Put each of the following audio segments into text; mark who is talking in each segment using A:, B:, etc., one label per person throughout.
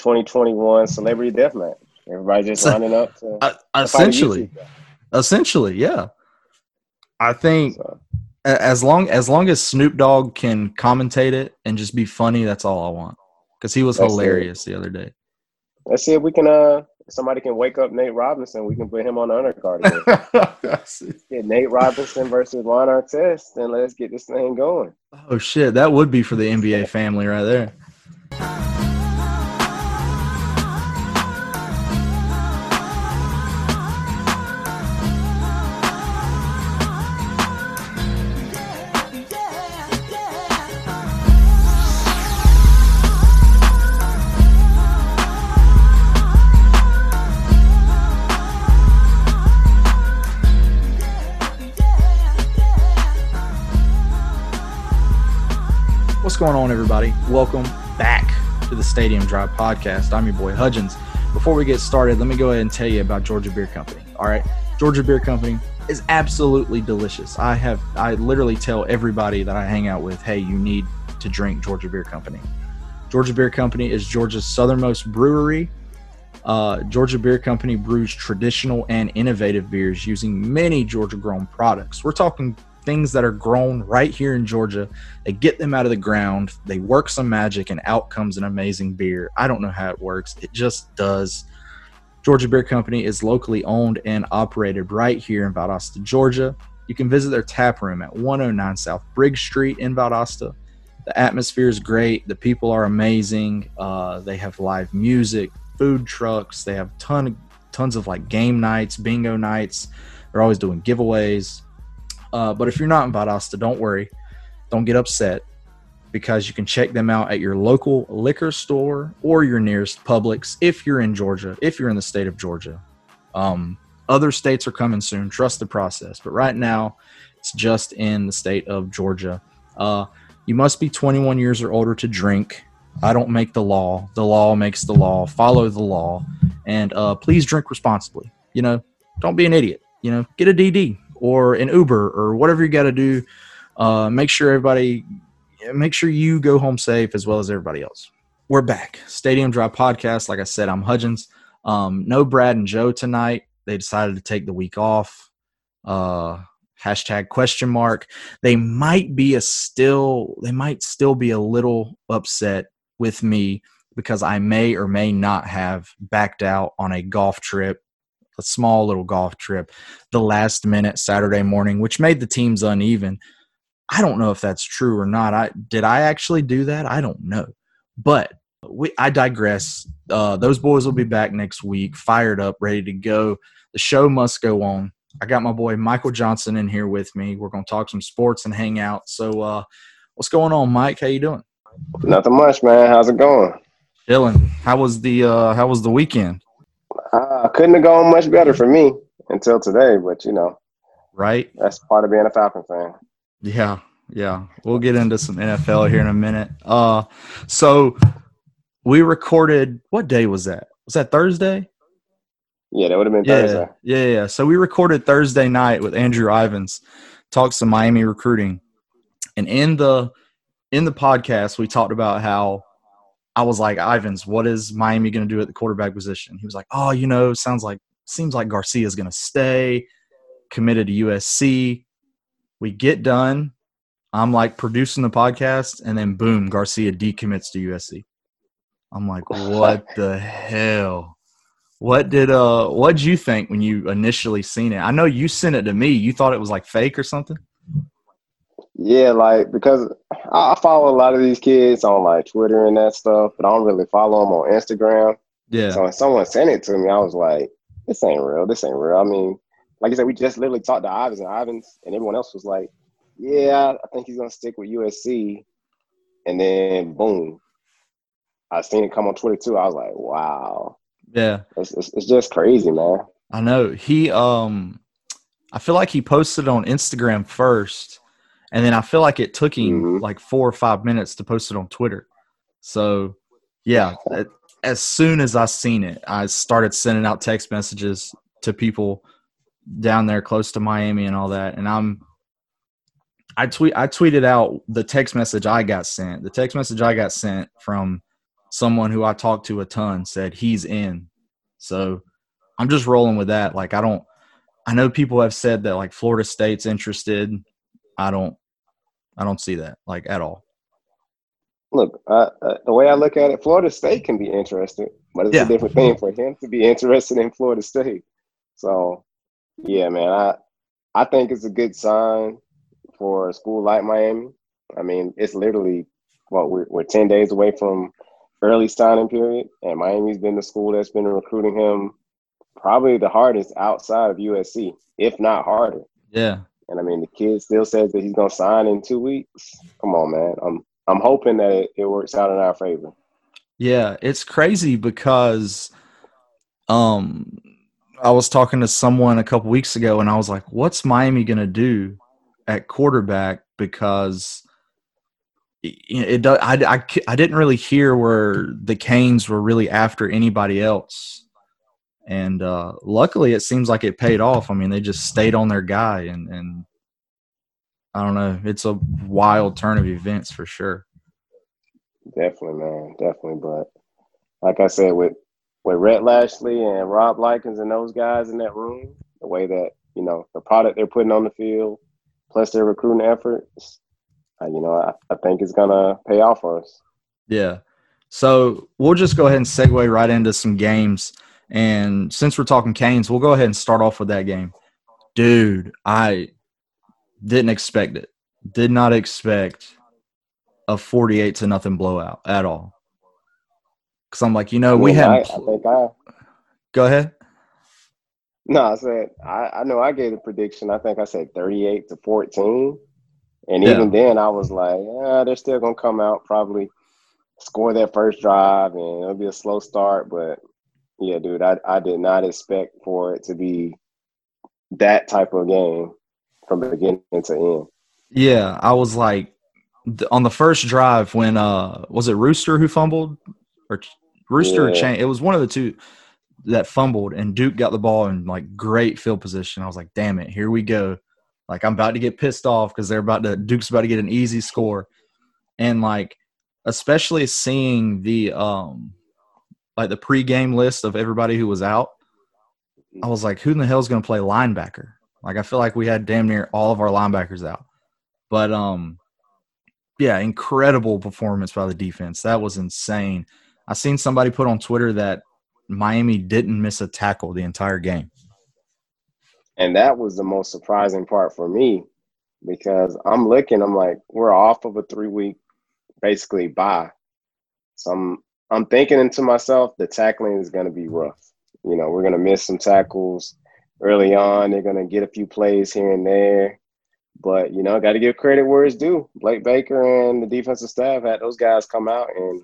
A: 2021 celebrity death match. Everybody just
B: So-
A: lining up to,
B: Uh, essentially, essentially, yeah. I think
A: So,
B: as long as long as Snoop Dogg can commentate it and just be funny, that's all I want. Because he was
A: That's it.
B: hilarious the other day.
A: let's see if we can. Uh, somebody can wake up Nate Robinson. We can put him on the undercard. Get Nate Robinson versus Ron Artest, and let's get this thing going.
B: oh shit, that would be for the NBA family right there. Going on, everybody? Welcome back to the Stadium Drive podcast. I'm your boy Hudgens. Before we get started, let me go ahead and tell you about Georgia Beer Company. All right, Georgia Beer Company is absolutely delicious. I have, I literally tell everybody that I hang out with, hey, you need to drink Georgia Beer Company. Georgia Beer Company is Georgia's southernmost brewery. Uh, Georgia Beer Company brews traditional and innovative beers using many Georgia grown products. We're talking things that are grown right here in Georgia. They get them out of the ground, they work some magic, and out comes an amazing beer. I don't know how it works, it just does. Georgia Beer Company is locally owned and operated right here in Valdosta, Georgia. You can visit their tap room at 109 South Briggs Street in Valdosta. The atmosphere is great. The people are amazing. Uh, they have live music, food trucks. They have ton tons of like game nights, bingo nights. They're always doing giveaways. Uh, but if you're not in Valdosta, don't worry. Don't get upset because you can check them out at your local liquor store or your nearest Publix if you're in Georgia, if you're in the state of Georgia. Um, other states are coming soon. Trust the process. But right now, it's just in the state of Georgia. Uh, you must be 21 years or older to drink. I don't make the law. The law makes the law. Follow the law. And uh, please drink responsibly. You know, don't be an idiot. You know, get a DD or an Uber or whatever you got to do. Uh, make sure everybody, make sure you go home safe as well as everybody else. We're back. Stadium Drive podcast. Like I said, I'm Hudgens. Um, no Brad and Joe tonight. They decided to take the week off. Uh, hashtag question mark. They might be a still. They might still be a little upset with me because I may or may not have backed out on a golf trip, a small little golf trip, the last minute Saturday morning, which made the teams uneven. I don't know if that's true or not. I did I actually do that? I don't know. But we, I digress. Uh, those boys will be back next week, fired up, ready to go. The show must go on. I got my boy Michael Johnson in here with me. We're going to talk some sports and hang out. So, uh, what's going on, Mike? How you doing?
A: Nothing much, man. How's it going?
B: Chilling. How was the uh, How was the weekend?
A: Uh, couldn't have gone much better for me until today, but you know
B: Right?
A: that's part of being a Falcon fan.
B: Yeah, yeah. We'll get into some NFL here in a minute. Uh, so we recorded. What day was that? Was that Thursday?
A: Yeah, that would have been
B: Yeah,
A: Thursday.
B: yeah, yeah. So we recorded Thursday night with Andrew Ivins, talks some Miami recruiting, and in the in the podcast we talked about how I was like, Ivins, what is Miami going to do at the quarterback position? He was like, oh, you know, sounds like seems like Garcia's going to stay, committed to USC. We get done. I'm like producing the podcast, and then boom, Garcia decommits to USC. I'm like, what the hell? What did uh what did you think when you initially seen it? I know you sent it to me. You thought it was like fake or something?
A: Yeah, like because I follow a lot of these kids on like Twitter and that stuff, but I don't really follow them on Instagram.
B: Yeah.
A: So when someone sent it to me, I was like, "This ain't real. This ain't real." I mean, like I said, we just literally talked to Ivins and Ivins, and everyone else was like, "Yeah, I think he's gonna stick with USC." And then boom, I seen it come on Twitter too. I was like, "Wow,
B: Yeah.
A: it's it's, it's just crazy, man."
B: I know. He um I feel like he posted on Instagram first and then I feel like it took him
A: Mhm.
B: like 4 or 5 minutes to post it on Twitter. So, yeah, as soon as I seen it, I started sending out text messages to people down there close to Miami and all that and I'm I tweet I tweeted out the text message I got sent. The text message I got sent from someone who I talked to a ton said he's in. So I'm just rolling with that. Like I don't I know people have said that like Florida State's interested. I don't I don't see that like at all.
A: Look, uh, uh, the way I look at it, Florida State can be interested, but it's
B: Yeah.
A: a different thing for him to be interested in Florida State. So, yeah, man, I I think it's a good sign for a school like Miami. I mean, it's literally what we're we're ten days away from early signing period, and Miami's been the school that's been recruiting him probably the hardest outside of USC, if not harder.
B: Yeah.
A: And I mean, the kid still says that he's gonna sign in two weeks. Come on, man. I'm I'm hoping that it, it works out in our favor.
B: Yeah, it's crazy because um I was talking to someone a couple weeks ago and I was like, what's Miami to do at quarterback because it, it I, I, I didn't really hear where the Canes were really after anybody else. And uh, luckily, it seems like it paid off. I mean, they just stayed on their guy, and, and I don't know. It's a wild turn of events for sure.
A: Definitely, man. Definitely. But like I said, with with Rhett Lashlee and Rob Likens and those guys in that room, the way that you know the product they're putting on the field, plus their recruiting efforts, uh, you know, I, I think it's gonna pay off for us.
B: Yeah. So we'll just go ahead and segue right into some games. And since we're talking Canes, we'll go ahead and start off with that game. Dude, I didn't expect it. Did not expect a 48 to nothing blowout at all. Because I'm like, you know,
A: I
B: we
A: mean,
B: had.
A: I, I
B: Go ahead.
A: no, I said I, I know I gave a prediction. I think I said thirty-eight to fourteen, and
B: Yeah.
A: even then I was like, yeah, they're still gonna come out probably score that first drive, and it'll be a slow start. But yeah, dude, I I did not expect for it to be that type of game from beginning to end.
B: Yeah, I was like, on the first drive when uh was it Rooster who fumbled or Rooster or Chain? It was one of the two that fumbled, and Duke got the ball in like great field position. I was like, damn it, here we go. Like I'm about to get pissed off because they're about to Duke's about to get an easy score, and like especially seeing the um like the pregame list of everybody who was out. I was like, who in the hell is going to play linebacker? Like, I feel like we had damn near all of our linebackers out. But um, yeah, incredible performance by the defense. That was insane. I seen somebody put on Twitter that Miami didn't miss a tackle the entire game.
A: And that was the most surprising part for me because I'm looking, I'm like, we're off of a three week basically bye. So I'm I'm thinking to myself, the tackling is gonna be rough. You know, we're gonna miss some tackles early on. They're gonna get a few plays here and there. But you know, gotta give credit where it's due. Blake Baker and the defensive staff had those guys come out and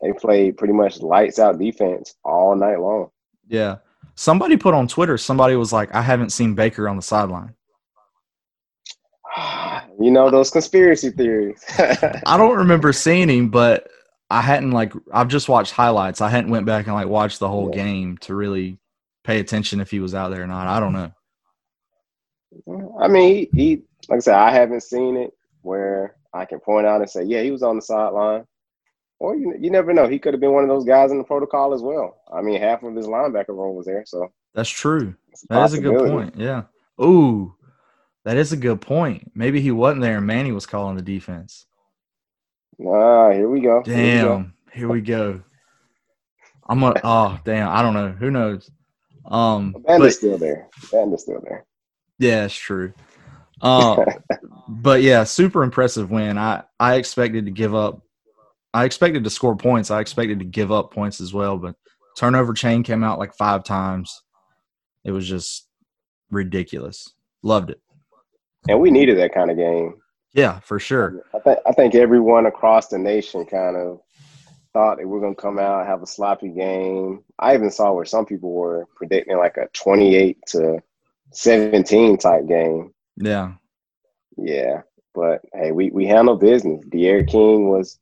A: they played pretty much lights out defense all night long.
B: Yeah. Somebody put on Twitter, somebody was like, I haven't seen Baker on the sideline.
A: You know, those conspiracy theories.
B: I don't remember seeing him, but I hadn't like I've just watched highlights. I hadn't went back and like watched the whole
A: Yeah.
B: game to really pay attention if he was out there or not. I don't know.
A: I mean, he, he like I said, I haven't seen it where I can point out and say, yeah, he was on the sideline. Or you, you never know. He could have been one of those guys in the protocol as well. I mean, half of his linebacker room was there, so
B: That's true. That is a good point. Yeah. Ooh, that is a good point. Maybe he wasn't there and Manny was calling the defense.
A: Ah, here we go. Here we go.
B: Damn. Here we go. I'm gonna oh damn, I don't know. Who knows? Um
A: Banda's
B: but
A: still there. Banda's still there.
B: yeah, it's true. Um but yeah, super impressive win. I I expected to give up. I expected to score points. I expected to give up points as well, but turnover chain came out like five times. It was just ridiculous. Loved it.
A: and we needed that kind of game.
B: Yeah, for sure.
A: I think I think everyone across the nation kind of thought that we're gonna come out have a sloppy game. I even saw where some people were predicting like a twenty-eight to seventeen type game.
B: Yeah.
A: Yeah, but hey, we we handled business. D'Eriq King was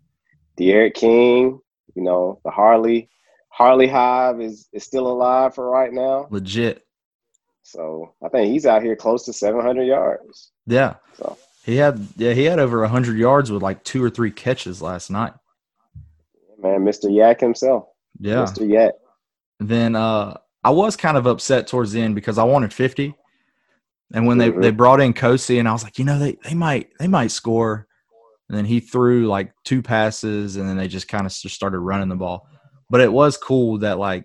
A: D'Eriq King. You know the Harley Harley Hive is is still alive for right now.
B: Legit.
A: So I think he's out here close to seven hundred yards.
B: Yeah.
A: So
B: He had yeah, he had over hundred yards with like two or three catches last night.
A: man, Mr. Yak himself.
B: Yeah.
A: Mr. Yak.
B: Then uh, I was kind of upset towards the end because I wanted 50. And when they,
A: Mhm.
B: they brought in Kosi, and I was like, you know, they, they might they might score. And then he threw like two passes, and then they just kind of just started running the ball. But it was cool that like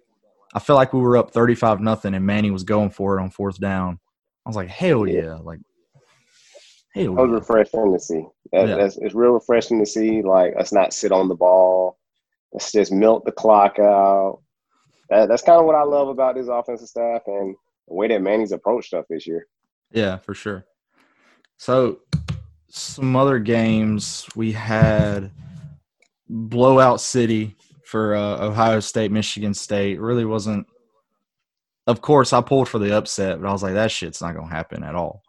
B: I felt like we were up thirty five nothing, and Manny was going for it on fourth down. I was like, hell
A: Yeah.
B: yeah, like hell
A: That was refreshing to see. That,
B: Yeah.
A: that's, it's real refreshing to see. Like let's not sit on the ball. Let's just melt the clock out. That, that's kind of what I love about this offensive staff and the way that Manny's approached stuff this year.
B: Yeah, for sure. So, some other games we had blowout city for uh, Ohio State, Michigan State. Really wasn't. Of course, I pulled for the upset, but I was like, that shit's not gonna happen at all.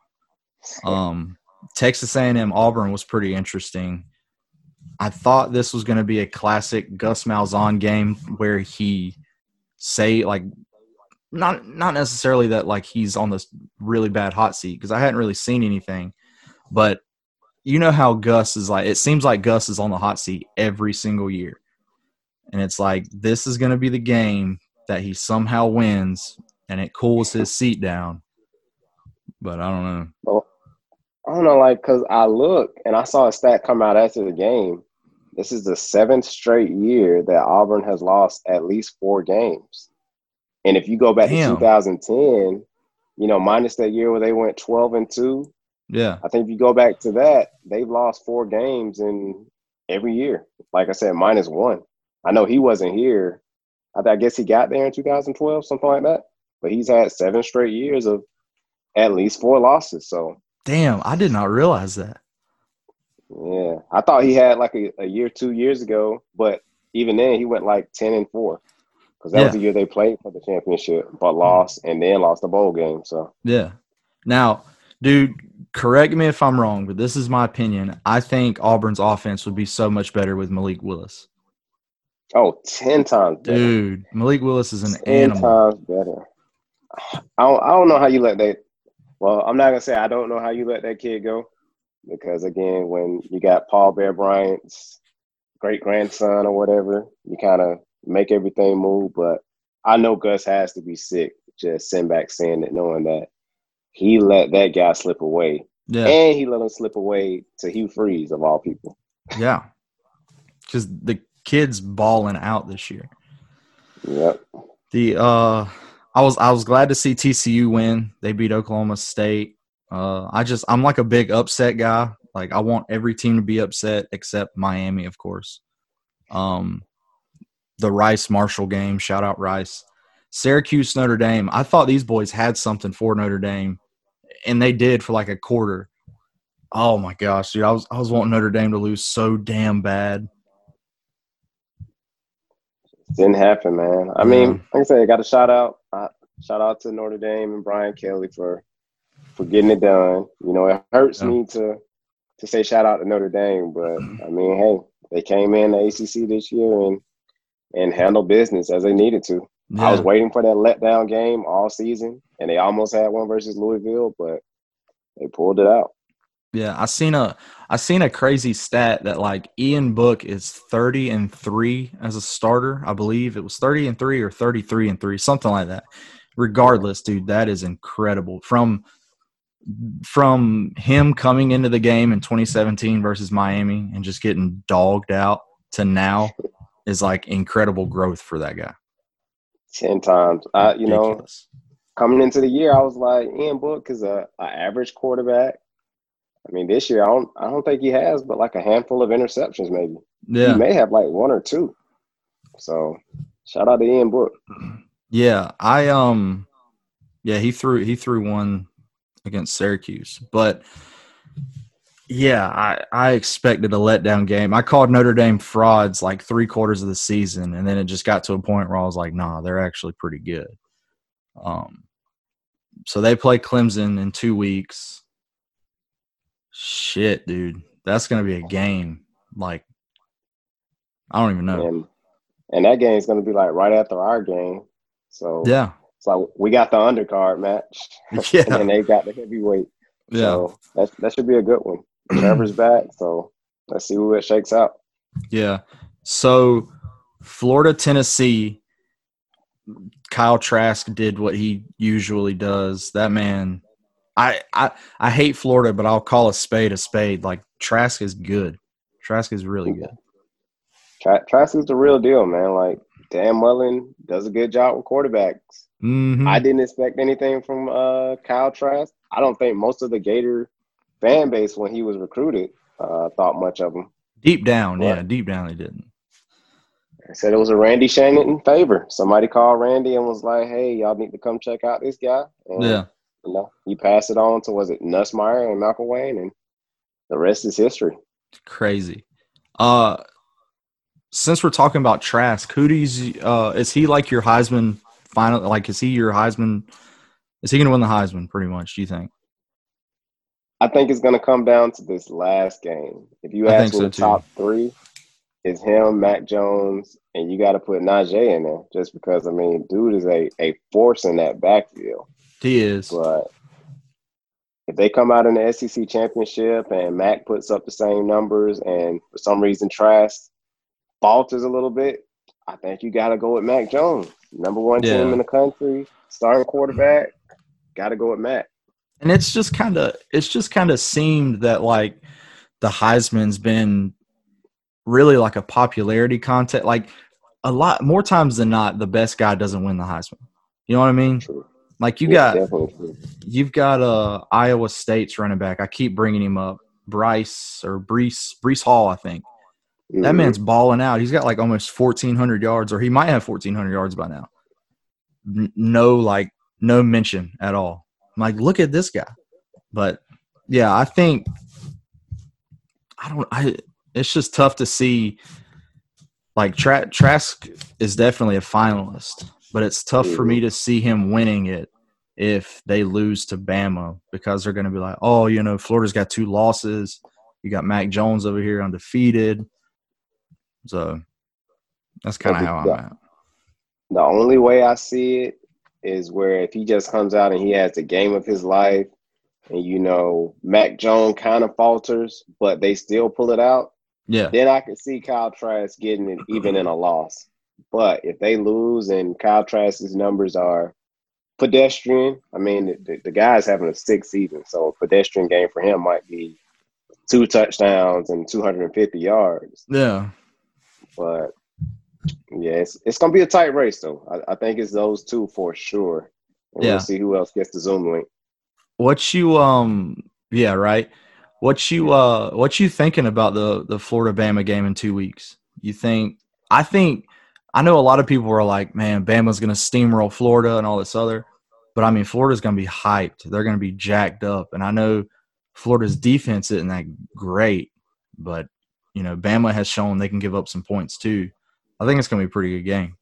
B: Um, Texas A&M Auburn was pretty interesting. I thought this was going to be a classic Gus Malzahn game where he say like not not necessarily that like he's on this really bad hot seat because I hadn't really seen anything, but you know how Gus is like. It seems like Gus is on the hot seat every single year, and it's like this is going to be the game that he somehow wins and it cools his seat down. But I don't know.
A: Well, I don't know, like, cause I look and I saw a stat come out after the game. This is the seventh straight year that Auburn has lost at least four games. And if you go back
B: Damn.
A: to 2010, you know, minus that year where they went 12 and two,
B: Yeah,
A: I think if you go back to that, they've lost four games in every year. Like I said, minus one. I know he wasn't here. I, I guess he got there in 2012, something like that. But he's had seven straight years of at least four losses. So
B: damn, I did not realize that.
A: yeah, I thought he had like a, a year, two years ago, but even then he went like 10 and four because that was the year they played for the championship, but lost and then lost the bowl game. So
B: Yeah. Now, dude, correct me if I'm wrong, but this is my opinion. I think Auburn's offense would be so much better with Malik Willis.
A: oh, 10 times better.
B: Dude, Malik Willis is an
A: 10
B: animal.
A: times better. I don't, I don't know how you let that. Well, I'm not gonna say I don't know how you let that kid go, because again, when you got Paul Bear Bryant's great grandson or whatever, you kind of make everything move. But I know Gus has to be sick just sitting back saying it, knowing that he let that guy slip away,
B: Yeah.
A: and he let him slip away to Hugh Freeze of all people.
B: Yeah. Because the kid's balling out this year.
A: Yep.
B: The uh I was I was glad to see TCU win. They beat Oklahoma State. Uh I just I'm like a big upset guy. Like I want every team to be upset except Miami, of course. Um the Rice Marshall game, shout out Rice. Syracuse Notre Dame. I thought these boys had something for Notre Dame and they did for like a quarter. Oh my gosh, dude. I was I was wanting Notre Dame to lose so damn bad.
A: Didn't happen, man. I mean, like I said, I got a shout out. Uh, shout out to Notre Dame and Brian Kelly for for getting it done. You know, it hurts
B: Yeah.
A: me to to say shout out to Notre Dame, but I mean, hey, they came in the ACC this year and and handled business as they needed to. I was waiting for that letdown game all season, and they almost had one versus Louisville, but they pulled it out.
B: Yeah, I seen a I seen a crazy stat that like Ian Book is 30 and 3 as a starter. I believe it was 30 and 3 or 33 and 3, something like that. Regardless, dude, that is incredible. From from him coming into the game in 2017 versus Miami and just getting dogged out to now is like incredible growth for that guy.
A: Ten times. I, you know, coming into the year, I was like, Ian Book is a, a average quarterback. I mean, this year I don't I don't think he has, but like a handful of interceptions, maybe.
B: Yeah.
A: He may have like one or two. So shout out to Ian Book.
B: Yeah, I um yeah, he threw he threw one against Syracuse. But yeah, I I expected a letdown game. I called Notre Dame frauds like 3 quarters of the season and then it just got to a point where I was like, "Nah, they're actually pretty good." Um so they play Clemson in 2 weeks. Shit, dude. That's going to be a game like I don't even know.
A: And and that game is gonna be like right after our game. So
B: Yeah.
A: it's like we got the undercard match. and
B: Yeah.
A: then they got the heavyweight.
B: Yeah.
A: So that that should be a good one. Trevor's back, so let's see who it shakes out.
B: Yeah. So Florida, Tennessee. Kyle Trask did what he usually does. That man, I I I hate Florida, but I'll call a spade a spade. Like Trask is good. Trask is really good.
A: Tra- Trask is the real deal, man. Like Dan Mullen does a good job with quarterbacks.
B: Mhm.
A: I didn't expect anything from uh, Kyle Trask. I don't think most of the Gator fan base when he was recruited uh, thought much of him.
B: deep down, yeah, deep down they didn't.
A: I said it was a Randy Shannon favor. Somebody called Randy and was like, "Hey, y'all need to come check out this guy." And,
B: Yeah.
A: You know, he passed it on to was it Nussmeier and Malcolm Wayne, and the rest is history.
B: Crazy. Uh since we're talking about Trask, who do you uh is he like your Heisman final like is he your Heisman is he gonna win the Heisman pretty much, do you think?
A: I think it's going to come down to this last game. If you ask me
B: so,
A: the
B: too.
A: top three, is him, Mac Jones, and you got to put Najee in there just because I mean, dude is a a force in that backfield.
B: He is.
A: But if they come out in the SEC championship and Mac puts up the same numbers, and for some reason Trask falters a little bit, I think you got to go with Mac Jones, number one
B: Yeah.
A: team in the country, starting quarterback. Got to go with Mac.
B: And it's just kind of it's just kind of seemed that like the Heisman's been really like a popularity contest. Like a lot more times than not, the best guy doesn't win the Heisman. You know what I mean?
A: True.
B: Like you
A: yeah,
B: got,
A: definitely.
B: you've got uh Iowa State's running back. I keep bringing him up, Bryce or Breece Breece Hall. I think that
A: Mhm.
B: man's balling out. He's got like almost fourteen hundred yards, or he might have fourteen hundred yards by now. N- no, like no mention at all. I'm like, look at this guy. But yeah, I think I don't. I it's just tough to see. Like Tra- Trask is definitely a finalist, but it's tough for me mm-hmm. to see him winning it if they lose to Bama because they're going to be like, oh, you know, Florida's got two losses. You got Mac Jones over here undefeated. So that's kind of how I'm at.
A: The only way I see it is where if he just comes out and he has the game of his life, and you know Mac Jones kind of falters, but they still pull it out,
B: Yeah.
A: then I can see Kyle Trask getting it even in a loss. But if they lose and Kyle Trask's numbers are pedestrian, I mean the, the guy's having a sixth season, so a pedestrian game for him might be two touchdowns and 250 yards.
B: Yeah.
A: But yeah, it's, it's gonna be a tight race though. I, I think it's those two for sure. And
B: Yeah.
A: We'll see who else gets the Zoom link.
B: What you um yeah, right. What you uh what you thinking about the the Florida Bama game in 2 weeks? You think I think I know a lot of people are like, man, Bama's going to steamroll Florida and all this other. But I mean, Florida's going to be hyped. They're going to be jacked up and I know Florida's defense isn't that great, but you know, Bama has shown they can give up some points too. I think it's going to be a pretty good game.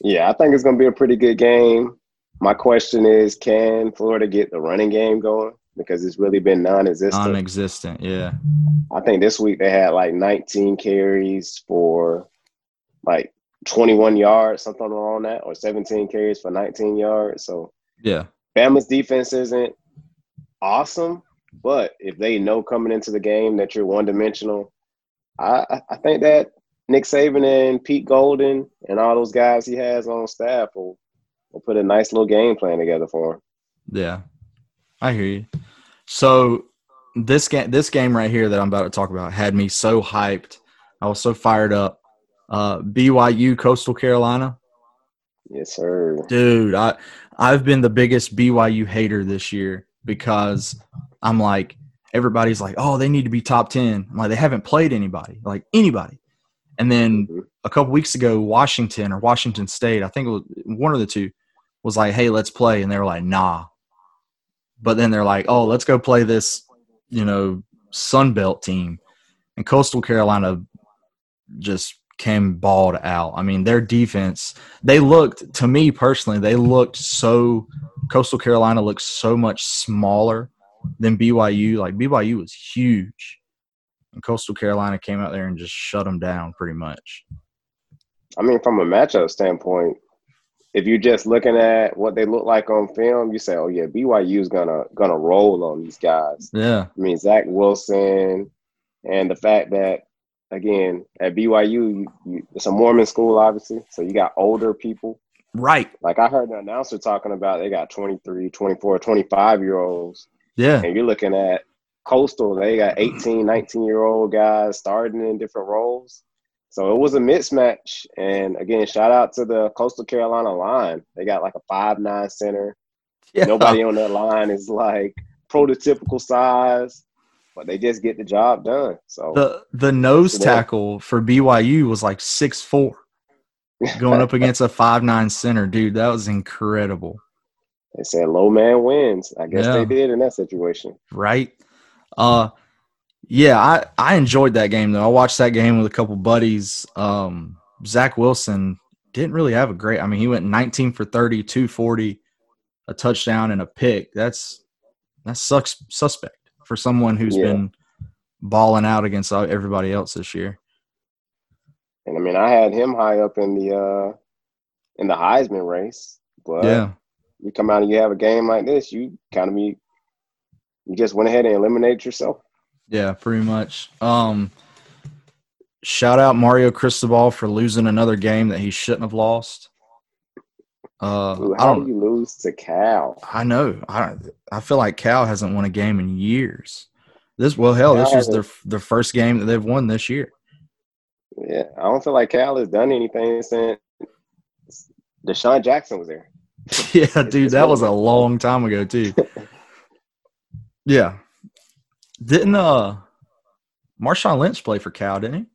A: Yeah, I think it's gonna be a pretty good game. My question is, can Florida get the running game going? Because it's really been non-existent.
B: Non-existent, yeah.
A: I think this week they had like 19 carries for like 21 yards, something along that, or 17 carries for 19 yards. So
B: Yeah.
A: Bama's defense isn't awesome, but if they know coming into the game that you're one dimensional, I, I- think that Nick Saban and Pete Golding and all those guys he has on staff will, will put a nice little game plan together for him.
B: Yeah, I hear you. So this game, this game right here that I'm about to talk about, had me so hyped. I was so fired up. Uh, BYU, Coastal Carolina,
A: Yes, sir.
B: dude. I I've been the biggest BYU hater this year because I'm like everybody's like, oh, they need to be top ten. I'm like, they haven't played anybody, like anybody. And then
A: Mhm.
B: a couple weeks ago, Washington or Washington State, I think it was one of the two, was like, "Hey, let's play," and they were like, "Nah." But then they're like, "Oh, let's go play this, you know, Sun Belt team," and Coastal Carolina just came balled out. I mean, their defense, they looked to me personally, they looked so. Coastal Carolina looked so much smaller than BYU. Like BYU was huge. And Coastal Carolina came out there and just shut them down pretty much.
A: I mean, from a matchup standpoint, if you're just looking at what they look like on film, you say, "Oh yeah, BYU's gonna gonna roll on these guys."
B: Yeah.
A: I mean, Zach Wilson, and the fact that again at BYU, you, you, it's a Mormon school, obviously, so you got older people.
B: Right.
A: Like I heard the announcer talking about they got 23, 24, 25 year olds.
B: Yeah.
A: And you're looking at Coastal, they got 18, 19 year old guys starting in different roles. So it was a mismatch. And again, shout out to the Coastal Carolina line. They got like a five nine center. Yeah. Nobody on that line is like prototypical size, but they just get the job done. So
B: the the nose tackle for BYU was like six four, going up against a five nine center, dude. That was incredible.
A: They said low man wins. I guess yeah. they did in that situation.
B: Right. Uh yeah, I, I enjoyed that game though. I watched that game with a couple buddies. Um, Zach Wilson didn't really have a great. I mean, he went 19 for 30, 240, a touchdown and a pick. That's that's sucks suspect for someone who's yeah. been balling out against everybody else this year.
A: And I mean, I had him high up in the uh in the Heisman race, but yeah, you come out and you have a game like this, you kind of be you just went ahead and eliminated yourself.
B: Yeah, pretty much. Um, shout out Mario Cristobal for losing another game that he shouldn't have lost.
A: Uh, Ooh, how do you lose to Cal?
B: I know. I don't I feel like Cal hasn't won a game in years. This well, hell, Cal this was their their first game that they've won this year.
A: Yeah, I don't feel like Cal has done anything since DeSean Jackson was there.
B: yeah, dude, that was a long time ago too. yeah, didn't uh Marshawn Lynch play for Cal, didn't he?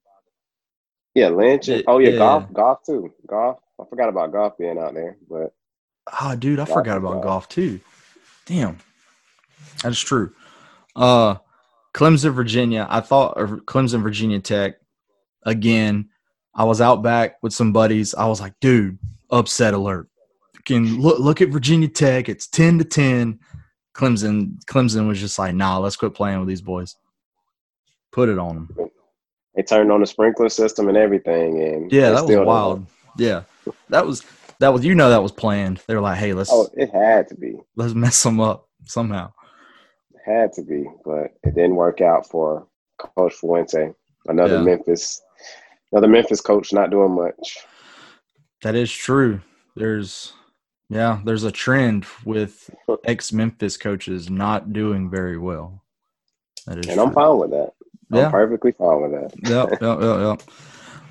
A: Yeah, Lynch. And, oh yeah, yeah, golf, Goff too. Goff. I forgot about Goff being out there, but
B: oh, dude, I forgot about Goff too. Damn, that's true. Uh, Clemson, Virginia. I thought or Clemson, Virginia Tech. Again, I was out back with some buddies. I was like, dude, upset alert. Can look look at Virginia Tech. It's ten to ten. Clemson Clemson was just like, nah, let's quit playing with these boys. Put it on them.
A: They turned on the sprinkler system and everything, and
B: yeah, that was wild. Yeah, that was that was you know that was planned. They were like, hey, let's.
A: Oh, it had to be.
B: Let's mess them up somehow.
A: It had to be, but it didn't work out for Coach Fuente. Another yeah. Memphis, another Memphis coach not doing much.
B: That is true. There's yeah, there's a trend with ex Memphis coaches not doing very well.
A: That is and true. I'm fine with that. I'm yeah. perfectly fine with that.
B: yep, yep, yep, yep.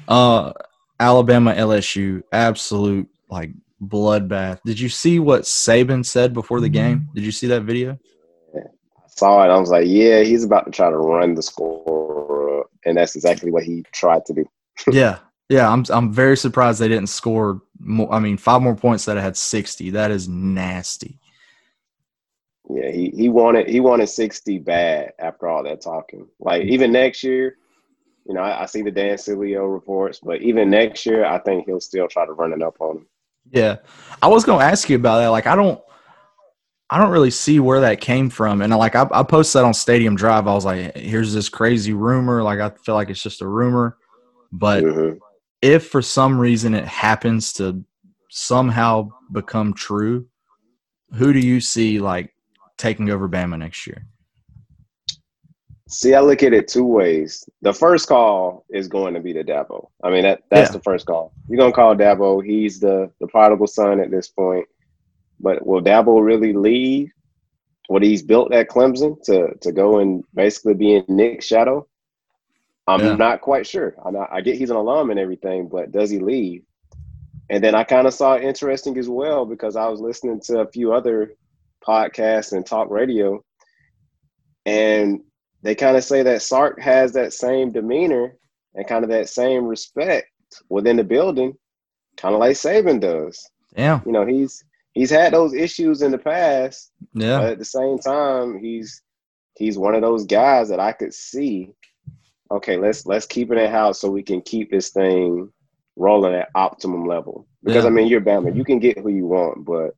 B: Uh, Alabama LSU, absolute like bloodbath. Did you see what Saban said before the mm-hmm. game? Did you see that video?
A: Yeah, I saw it. I was like, yeah, he's about to try to run the score, and that's exactly what he tried to do.
B: yeah, yeah, I'm I'm very surprised they didn't score more. I mean, five more points that I had 60. That is nasty.
A: Yeah, he, he wanted he wanted 60 bad after all that talking. Like even next year, you know, I, I see the Dan Sileo reports, but even next year, I think he'll still try to run it up on him.
B: Yeah, I was going to ask you about that. Like, I don't, I don't really see where that came from. And like, I, I posted that on Stadium Drive. I was like, here's this crazy rumor. Like, I feel like it's just a rumor, but. Mm-hmm if for some reason it happens to somehow become true, who do you see like taking over Bama next year?
A: See, I look at it two ways. The first call is going to be the Dabo. I mean, that that's yeah. the first call. You're gonna call Dabo. He's the the prodigal son at this point. But will Dabo really leave what he's built at Clemson to to go and basically be in Nick's shadow? I'm yeah. not quite sure. Not, i get he's an alum and everything, but does he leave? And then I kind of saw it interesting as well because I was listening to a few other podcasts and talk radio, and they kind of say that Sark has that same demeanor and kind of that same respect within the building, kind of like Saban does.
B: Yeah,
A: you know he's he's had those issues in the past. Yeah, but at the same time, he's he's one of those guys that I could see okay, let's let's keep it in house so we can keep this thing rolling at optimum level. Because yeah. I mean, you're Bama, you can get who you want, but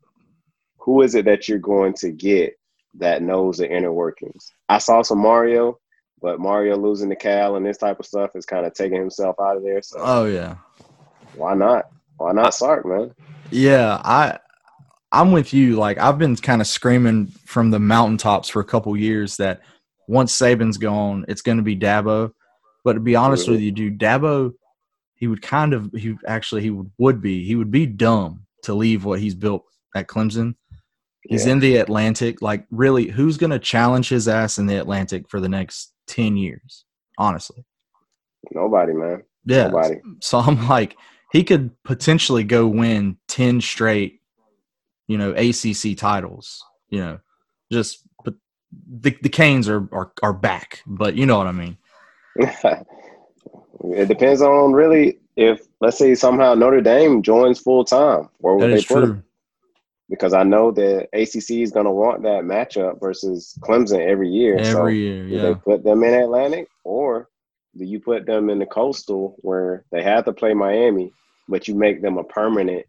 A: who is it that you're going to get that knows the inner workings? I saw some Mario, but Mario losing the Cal and this type of stuff is kind of taking himself out of there. So
B: oh yeah,
A: why not? Why not Sark, man?
B: Yeah, I I'm with you. Like I've been kind of screaming from the mountaintops for a couple years that once Saban's gone, it's going to be Dabo But to be honest
A: Mhm.
B: with you, dude, Dabo, he would kind of he actually he would, would be he would be dumb to leave what he's built at Clemson. He's
A: Yeah.
B: in the Atlantic. Like, really, who's going to challenge his ass in the Atlantic for the next ten years? Honestly,
A: Nobody, man.
B: yeah.
A: Nobody.
B: So I'm like, he could potentially go win 10 straight, you know, ACC titles, you know, just, but the, the Canes are, are, are back, but you know what I mean?
A: it depends on really if let's say somehow Notre Dame joins full time, where would they put him? Because I know that ACC is going to want that matchup versus Clemson every year. so
B: Every year.
A: do
B: Yeah.
A: they put them in Atlantic, or do you put them in the Coastal where they have to play Miami, but you make them a permanent?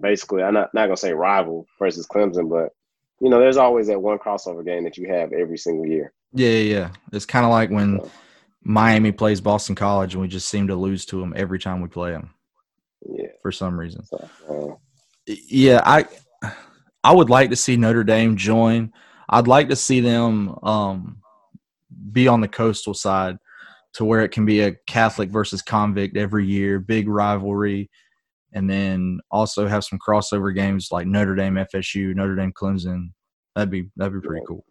A: Basically, I'm not not gonna say rival versus Clemson, but you know, there's always that one crossover game that you have every single year.
B: Yeah. Yeah. yeah. It's kind of like when Miami plays Boston College and we just seem to lose to them every time we play them
A: Yeah.
B: for some reason.
A: So, uh,
B: yeah, I I would like to see Notre Dame join. I'd like to see them um, be on the coastal side to where it can be a Catholic versus convict every year, big rivalry, and then also have some crossover games like Notre Dame FSU, Notre Dame Clemson. That'd be that'd be pretty cool.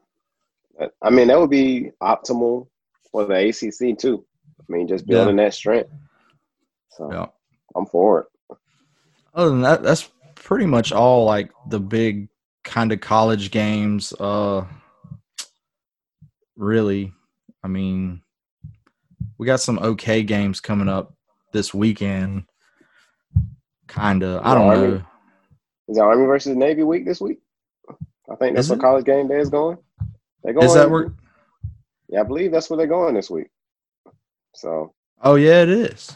A: I mean, that would be optimal for the ACC too. I mean, just building that strength. So
B: Yeah.
A: I'm for it.
B: Other than that, that's pretty much all like the big kind of college games. Uh, really, I mean, we got some okay games coming up this weekend. Kind of, I don't
A: Army?
B: know.
A: Is Army versus Navy week this week? I think that's where college game day is going. They're going.
B: Is that where?
A: Yeah, I believe that's where they're going this week. So
B: Oh yeah, it is.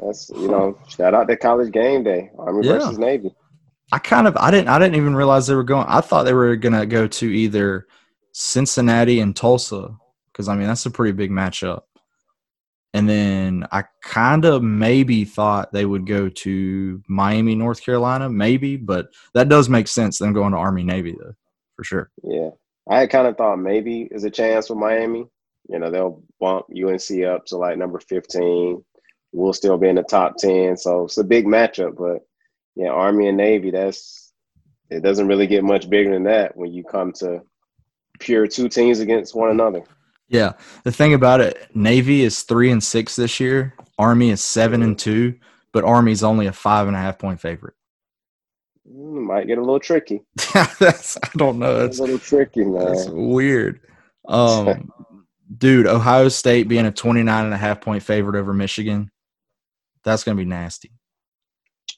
A: that's you know, shout out to college game day, Army
B: Yeah.
A: versus Navy.
B: I kind of, I didn't, I didn't even realize they were going. I thought they were gonna go to either Cincinnati and Tulsa because I mean that's a pretty big matchup. And then I kind of maybe thought they would go to Miami, North Carolina, maybe, but that does make sense. Them going to Army Navy though, for sure.
A: Yeah, I kind of thought maybe is a chance for Miami. You know, they'll bump UNC up to like number fifteen. We'll still be in the top ten, so it's a big matchup. But yeah, Army and Navy, that's it. Doesn't really get much bigger than that when you come to pure two teams against one another.
B: Yeah, the thing about it, Navy is three and six this year. Army is seven and two, but Army's only a five and a half point favorite.
A: Mm, might get a little tricky.
B: That's I don't know.
A: It's
B: That's
A: a little tricky,
B: That's weird. Um, dude, Ohio State being a 29 and a half point favorite over Michigan, that's going to be nasty.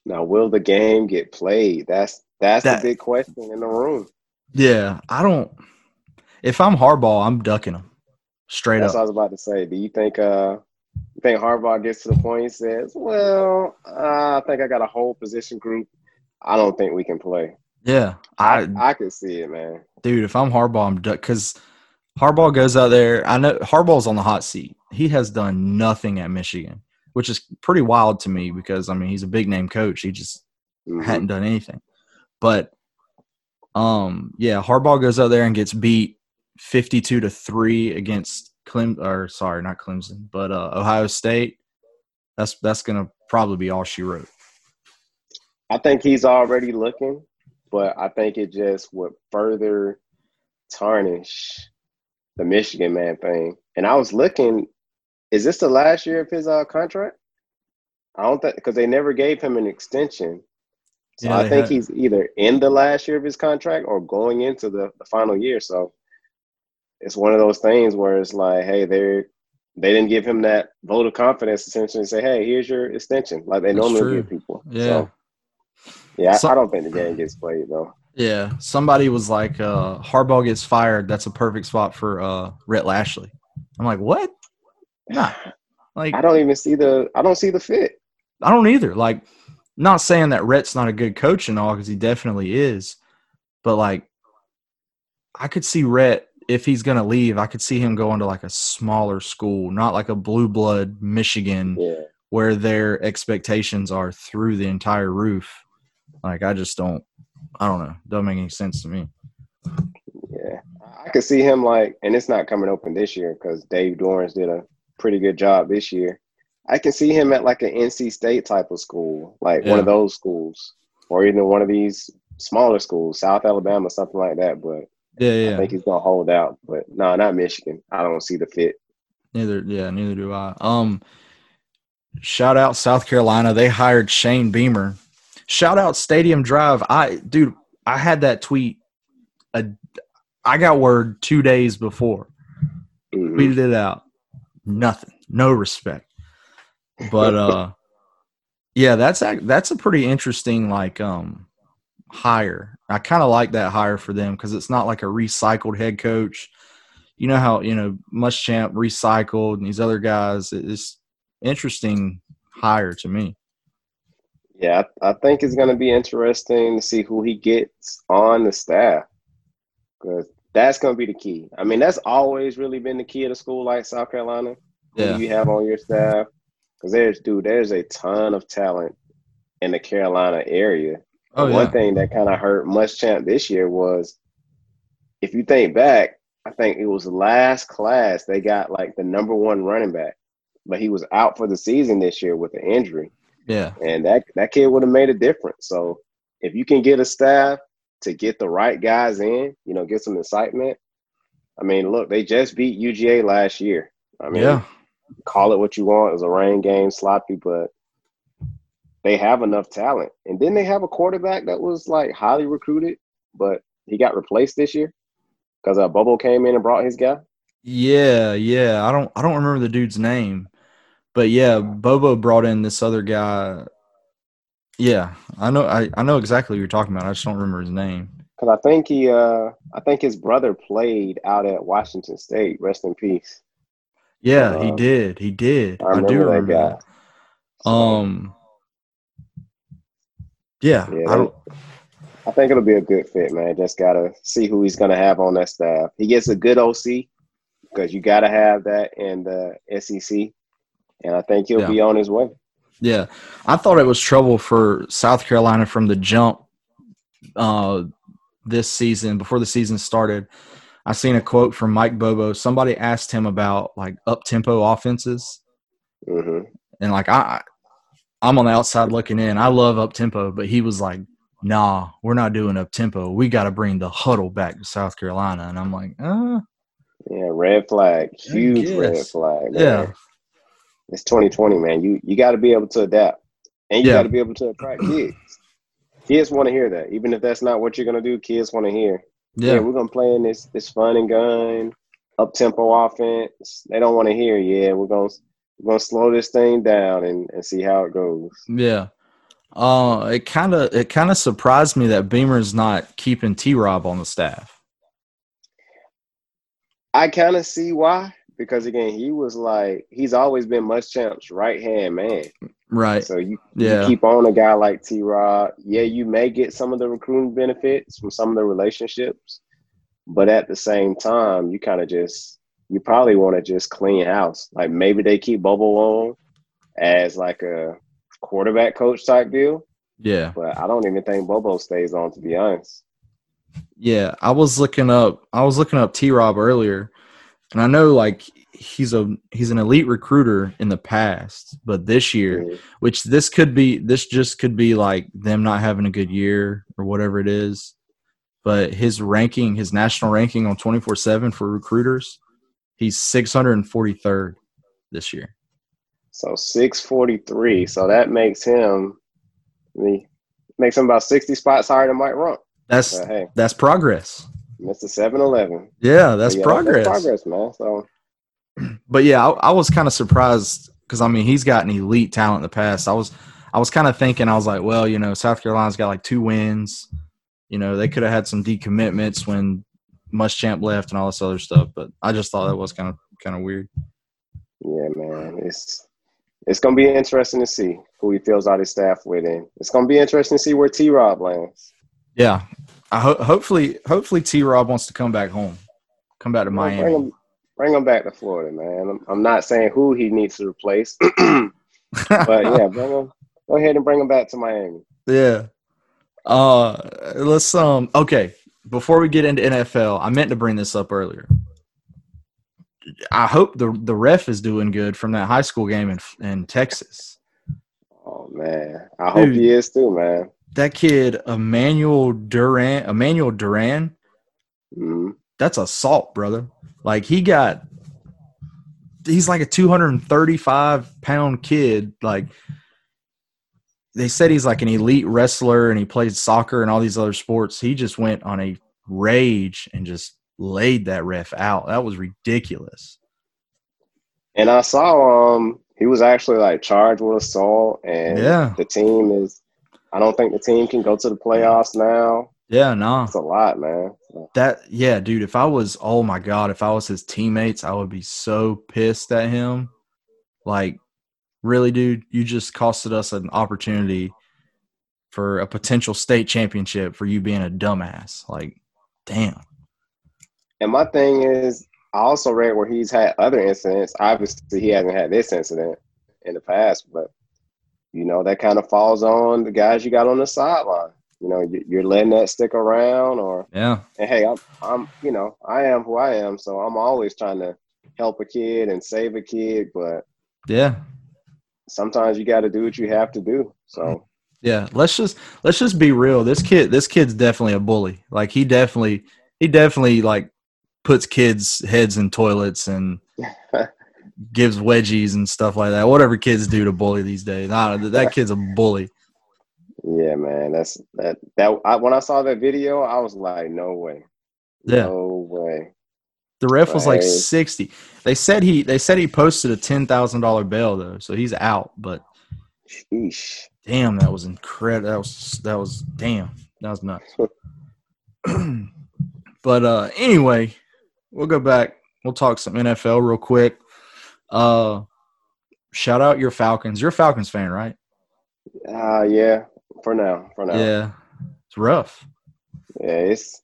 A: Now, will the game get played? That's that's
B: That-
A: the big question in the room.
B: Yeah, I don't. If I'm Harbaugh, I'm ducking them straight up.
A: That's what I was about to say. Do you think uh you think Harbaugh gets to the point he says, "Well, uh, I think I got a whole position group. I don't think we can play."
B: Yeah,
A: I
B: I,
A: I could see it, man.
B: dude, if I'm Harbaugh, I'm duck because Harbaugh goes out there. I know Harbaugh's on the hot seat. He has done nothing at Michigan, which is pretty wild to me because I mean he's a big name coach. He just
A: Mhm.
B: hadn't done anything. But um yeah, Harbaugh goes out there and gets beat 52 to 3 against Clem or sorry, not Clemson, but uh Ohio State. That's that's going to probably be all she wrote.
A: I think he's already looking, but I think it just would further tarnish the Michigan man thing. And I was looking, is this the last year of his uh, contract? I don't think because they never gave him an extension. So
B: Yeah,
A: I think
B: had-
A: he's either in the last year of his contract or going into the, the final year. So it's one of those things where it's like, hey, they're they didn't give him that vote of confidence essentially and say, hey, here's your extension, like they
B: That's
A: normally
B: true.
A: give people.
B: Yeah.
A: So, yeah, I don't think the game gets played though.
B: Yeah, somebody was like uh Harbaugh gets fired. That's a perfect spot for uh Rhett Lashlee. I'm like, "What?" Nah. Like
A: I don't even see the I don't see the fit.
B: I don't either. Like, not saying that Rhett's not a good coach and all, because he definitely is. But like, I could see Rhett if he's gonna leave. I could see him going to like a smaller school, not like a blue blood Michigan,
A: Yeah.
B: where their expectations are through the entire roof. Like, I just don't. I don't know. Doesn't make any sense to me.
A: Yeah. I could see him like and it's not coming open this year because Dave Doeren did a pretty good job this year. I can see him at like an NC State type of school, like one of those schools, or even one of these smaller schools, South Alabama, something like that. But
B: Yeah, yeah.
A: I think he's gonna hold out. But no, not Michigan. I don't see the fit.
B: Neither, yeah, neither do I. Um, shout out South Carolina. They hired Shane Beamer. Shout out Stadium Drive. I, dude, I had that tweet. A, I got word two days before.
A: Mhm.
B: Tweeted it out. Nothing. No respect. But uh, yeah, that's that's a pretty interesting like um hire. I kind of like that hire for them because it's not like a recycled head coach. You know how you know Muschamp recycled and these other guys. It's interesting hire to me.
A: Yeah, I, I think it's gonna be interesting to see who he gets on the staff because that's gonna be the key. I mean, that's always really been the key of the school like South Carolina.
B: Yeah.
A: you have on your staff? Because there's dude, there's a ton of talent in the Carolina area.
B: Oh
A: One
B: yeah,
A: thing that kind of hurt Muschamp this year was, if you think back, I think it was last class they got like the number one running back, but he was out for the season this year with an injury
B: yeah,
A: and that that kid would have made a difference. So if you can get a staff to get the right guys in, you know, get some excitement. I mean, look, they just beat UGA last year. I mean,
B: yeah,
A: call it what you want. It was a rain game, sloppy, but they have enough talent. And then they have a quarterback that was like highly recruited, but he got replaced this year because uh, Bobo came in and brought his guy.
B: yeah, yeah. I don't I don't remember the dude's name, but yeah, Bobo brought in this other guy. Yeah, I know. I, I know exactly what you're talking about. I just don't remember his name.
A: Because I think he, uh, I think his brother played out at Washington State. Rest in peace.
B: Yeah, he
A: Um,
B: did. He did.
A: I
B: I, do
A: remember that
B: remember
A: guy. So,
B: Um. Yeah,
A: Yeah,
B: I don't.
A: I think it'll be a good fit, man. Just gotta see who he's gonna have on that staff. He gets a good OC because you gotta have that in the SEC, and I think he'll
B: Yeah.
A: be on his way.
B: Yeah, I thought it was trouble for South Carolina from the jump. Uh, this season before the season started, I seen a quote from Mike Bobo. Somebody asked him about like up tempo offenses,
A: hmm
B: and like I, I'm on the outside looking in. I love up tempo, but he was like, "Nah, we're not doing up tempo. We got to bring the huddle back to South Carolina." And I'm like, "Uh,
A: Yeah, red flag, huge red flag. man.
B: yeah,
A: it's 2020, man. You you got to be able to adapt, and you
B: Yeah.
A: got to be able to attract kids. Kids want to hear that, even if that's not what you're gonna do. Kids want to hear. Yeah.
B: yeah,
A: we're gonna play in this this fun and gun, up tempo offense. They don't want to hear. Yeah, we're gonna we're gonna slow this thing down and, and see how it goes.
B: yeah." Uh, it kind of it kind of surprised me that Beamer's not keeping T. Rob on the staff.
A: I kind of see why because again, he was like he's always been Muschamp's right hand man.
B: Right.
A: So you,
B: Yeah.
A: you keep on a guy like T Rob. Yeah, you may get some of the recruiting benefits from some of the relationships, but at the same time, you kind of just you probably want to just clean house. Like maybe they keep Bobo on as like a quarterback coach type deal,
B: Yeah.
A: but I don't even think Bobo stays on to be honest.
B: Yeah, I was looking up. I was looking up T. Rob earlier, and I know like he's a he's an elite recruiter in the past, but this year, which this could be, this just could be like them not having a good year or whatever it is. But his ranking, his national ranking on twenty four seven for recruiters, he's six hundred and forty third this year.
A: So six forty three. So that makes him me makes him about sixty spots higher than Mike Rumph.
B: That's
A: hey,
B: that's progress.
A: Mr. 7-Eleven.
B: Yeah, that's
A: Yeah,
B: progress.
A: progress, man. So
B: but yeah, I, I was kind of surprised because I mean he's got an elite talent in the past. I was I was kind of thinking I was like, well, you know, South Carolina's got like two wins. You know, they could have had some decommitments when Muschamp left and all this other stuff. But I just thought that was kind of kind of weird.
A: Yeah, man. It's it's gonna be interesting to see who he fills out his staff with, and it's gonna be interesting to see where T. Rob lands.
B: Yeah, I ho- hopefully hopefully T. Rob wants to come back home, come back to
A: Bring
B: Miami.
A: him, bring him back to Florida, man. I'm, I'm not saying who he needs to replace, but yeah, bring him. Go ahead and bring him back to Miami.
B: Yeah. Uh let's um okay. Before we get into NFL, I meant to bring this up earlier. I hope the the ref is doing good from that high school game in in Texas.
A: Oh man, I hope he is too, man.
B: That kid, Emmanuel Duran, Emmanuel Duran,
A: hmm
B: that's assault, brother. Like he got, he's like a 235 pound kid. Like they said, he's like an elite wrestler and he plays soccer and all these other sports. He just went on a rage and just laid that ref out. That was ridiculous.
A: And I saw um he was actually like charged with assault, and
B: Yeah.
A: the team is. I don't think the team can go to the playoffs now.
B: Yeah, no.
A: It's a lot, man.
B: That yeah, dude. If I was, oh my god, if I was his teammates, I would be so pissed at him. Like, really, dude, you just costed us an opportunity for a potential state championship for you being a dumbass. Like, damn.
A: And my thing is, I also read where he's had other incidents. Obviously, he hasn't had this incident in the past, but you know that kind of falls on the guys you got on the sideline. You know, you- you're letting that stick around, or
B: Yeah,
A: and hey, I'm, I'm, you know, I am who I am, so I'm always trying to help a kid and save a kid, but
B: yeah,
A: sometimes you got to do what you have to do. So
B: yeah. Let's just let's just be real. This kid, this kid's definitely a bully. Like, he definitely, he definitely like puts kids' heads in toilets and gives wedgies and stuff like that. Whatever kids do to bully these days. Nah, that kid's a bully.
A: yeah, man, that's that. That I, when I saw that video, I was like, no way,
B: Yeah.
A: no way.
B: The ref was like sixty. They said he they said he posted a ten thousand dollar bail though, so he's out. But
A: Sheesh.
B: damn, that was incredible. That was that was damn. That was nuts. but uh anyway, we'll go back. We'll talk some NFL real quick. Uh shout out your Falcons. You're a Falcons fan, right?
A: Uh yeah, for now, for now.
B: Yeah. It's rough.
A: Yeah, it's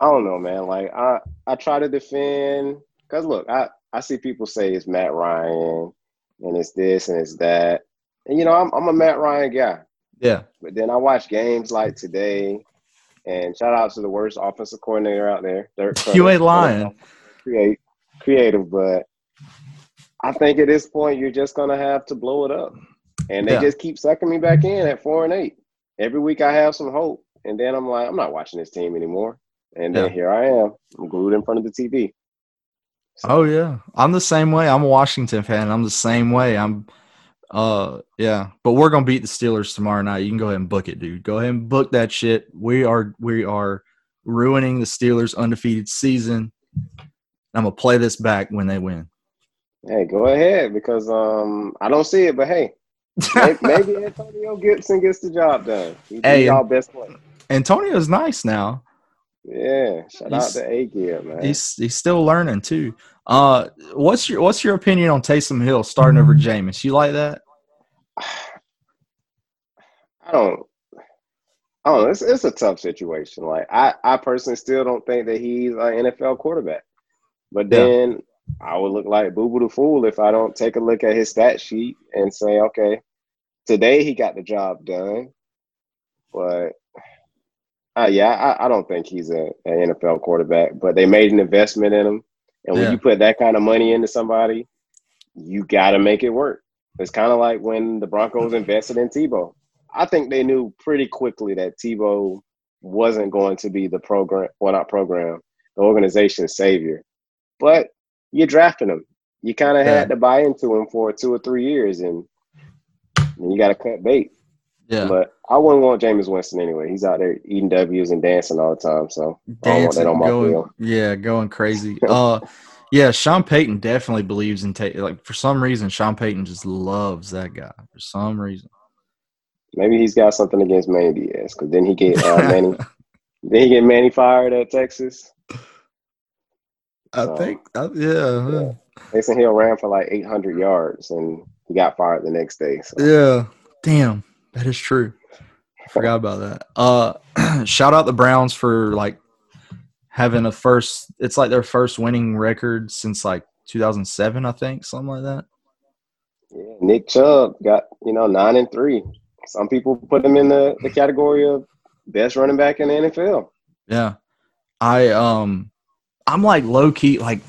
A: I don't know, man. Like I I try to defend because look, I I see people say it's Matt Ryan and it's this and it's that, and you know I'm I'm a Matt Ryan guy,
B: Yeah.
A: but then I watch games like today, and shout out to the worst offensive coordinator out there. Dirk
B: You ain't lying.
A: Create creative, but I think at this point you're just gonna have to blow it up, and they
B: Yeah.
A: just keep sucking me back in at four and eight. Every week I have some hope, and then I'm like, I'm not watching this team anymore. And then
B: Yeah.
A: here I am. I'm glued in front of the TV.
B: Oh yeah, I'm the same way. I'm a Washington fan. I'm the same way. I'm, uh, yeah. But we're gonna beat the Steelers tomorrow night. You can go ahead and book it, dude. Go ahead and book that shit. We are we are ruining the Steelers' undefeated season. I'm gonna play this back when they win.
A: Hey, go ahead because um I don't see it, but hey, may- maybe Antonio Gibson gets the job done. He's
B: Hey,
A: y'all best player.
B: Antonio's nice now.
A: Yeah, shout out to A Gib, man.
B: He's he's still learning too. Uh, what's your what's your opinion on Taysom Hill starting over Jameis? You like that?
A: I don't. I don't know. It's, it's a tough situation. Like I, I personally still don't think that he's an NFL quarterback. But then I would look like Boo Boo the Fool if I don't take a look at his stat sheet and say, okay, today he got the job done. But uh, yeah, I, I don't think he's a, an NFL quarterback. But they made an investment in him, and when
B: Yeah.
A: you put that kind of money into somebody, you got to make it work. It's kind of like when the Broncos invested in Tebow. I think they knew pretty quickly that Tebow wasn't going to be the program, well, not program, the organization's savior. But you drafted him. You kind of
B: Yeah.
A: had to buy into him for two or three years, and, and you got to cut bait.
B: Yeah,
A: But I wouldn't want Jameis Winston anyway. He's out there eating W's and dancing all the time. So I don't want that
B: dancing,
A: on my
B: going, yeah, going crazy. Uh, yeah, Sean Payton definitely believes in Tay. Like for some reason, Sean Payton just loves that guy for some reason.
A: Maybe he's got something against Manny Diaz because then he get uh, Manny, then he get Manny fired at Texas.
B: I
A: So-
B: think, uh, yeah, yeah,
A: Taysom Hill ran for like 800 yards and he got fired the next day. So
B: yeah. Damn, that is true. I forgot about that. Uh, shout out the Browns for like having a first. It's like their first winning record since like 2007, I think, something like that.
A: yeah, Nick Chubb got you know nine and three. Some people put him in the, the category of best running back in the NFL.
B: Yeah. I um I'm like low key like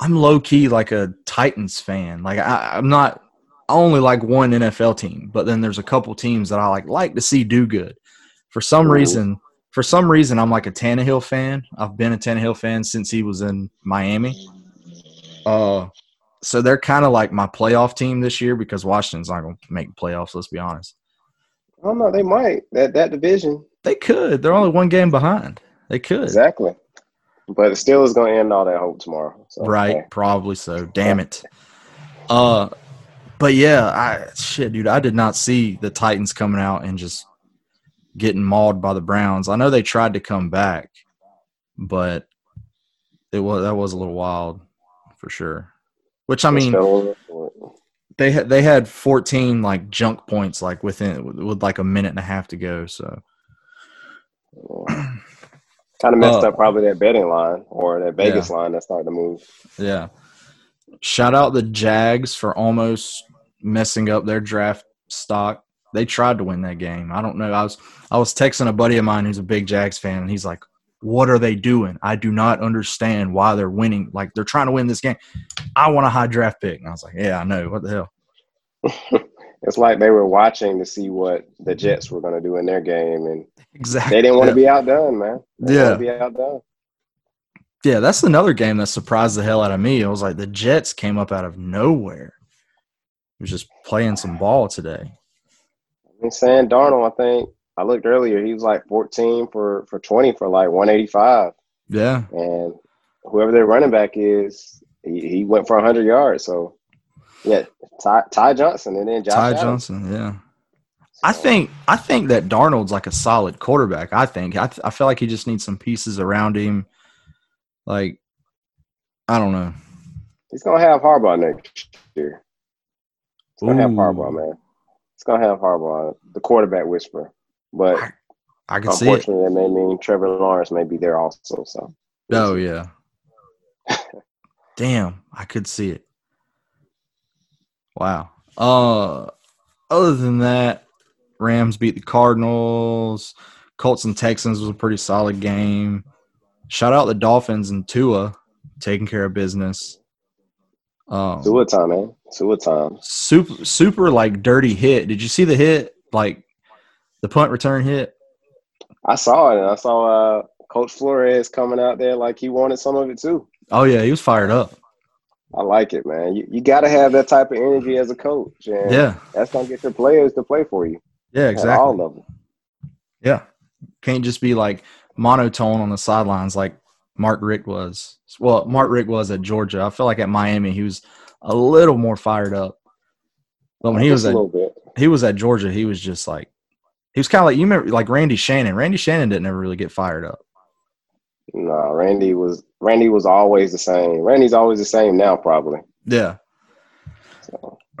B: I'm low key like a Titans fan. Like I, I'm not. I only like one NFL team, but then there's a couple teams that I like like to see do good. For some
A: Mhm.
B: reason, for some reason, I'm like a Tannehill fan. I've been a Tannehill fan since he was in Miami. Uh, so they're kind of like my playoff team this year because Washington's not going to make playoffs. Let's be honest.
A: I don't know. They might that that division
B: They could. They're only one game behind. They could.
A: exactly, but it still is going to end all that hope tomorrow. So,
B: Right, probably so. Damn it. Uh, but yeah, I shit, dude. I did not see the Titans coming out and just getting mauled by the Browns. I know they tried to come back, but it was that was a little wild for sure. Which I mean, they had they had 14 like junk points like within with, with like a minute and a half to go. So
A: kind of messed
B: Uh,
A: up probably that betting line or that Vegas line that's starting to move.
B: Yeah. Shout out the Jags for almost messing up their draft stock. They tried to win that game. I don't know. I was I was texting a buddy of mine who's a big Jags fan, and he's like, "What are they doing? I do not understand why they're winning. Like they're trying to win this game. I want a high draft pick." And I was like, "Yeah, I know. What the hell?"
A: It's like they were watching to see what the mm-hmm. Jets were going to do in their game, and
B: Exactly.
A: they didn't want to be outdone, man. They
B: Yeah.
A: be outdone.
B: Yeah, that's another game that surprised the hell out of me. It was like the Jets came up out of nowhere. He was just playing some ball today.
A: I mean, Sam Darnold, I think I looked earlier, he was like 14 for for 20 for like 185,
B: Yeah.
A: and whoever their running back is, he, he went for 100 yards. So yeah, Ty, Ty Johnson and then Josh
B: Ty
A: Allen.
B: Johnson, yeah. I think I think that Darnold's like a solid quarterback. I think I, I feel like he just needs some pieces around him. Like I don't know.
A: he's gonna have Harbaugh next year. He's gonna have Harbaugh, man. He's gonna have Harbaugh, the quarterback whisperer. But
B: I, I can see it.
A: unfortunately, that may mean Trevor Lawrence may be there also. So
B: Oh yeah. Damn, I could see it. Wow. Uh other than that, Rams beat the Cardinals. Colts and Texans was a pretty solid game. Shout out the Dolphins and Tua taking care of business. Um,
A: Tua time, man. Tua time.
B: super super like dirty hit. Did you see the hit? Like the punt return hit?
A: I saw it, and I saw uh, Coach Flores coming out there like he wanted some of it too.
B: Oh yeah, he was fired up.
A: I like it, man. You, you got to have that type of energy as a coach, and
B: Yeah,
A: that's gonna get your players to play for you
B: yeah, exactly.
A: all levels.
B: Yeah. Can't just be like monotone on the sidelines like Mark Richt was. Well, Mark Richt was at Georgia. I feel like at Miami he was a little more fired up. But when he was
A: a
B: at
A: little bit.
B: he was at Georgia, he was just like he was kind of like you remember like Randy Shannon. Randy Shannon didn't ever really get fired up.
A: No, Randy was Randy was always the same. Randy's always the same now, probably.
B: Yeah.
A: So,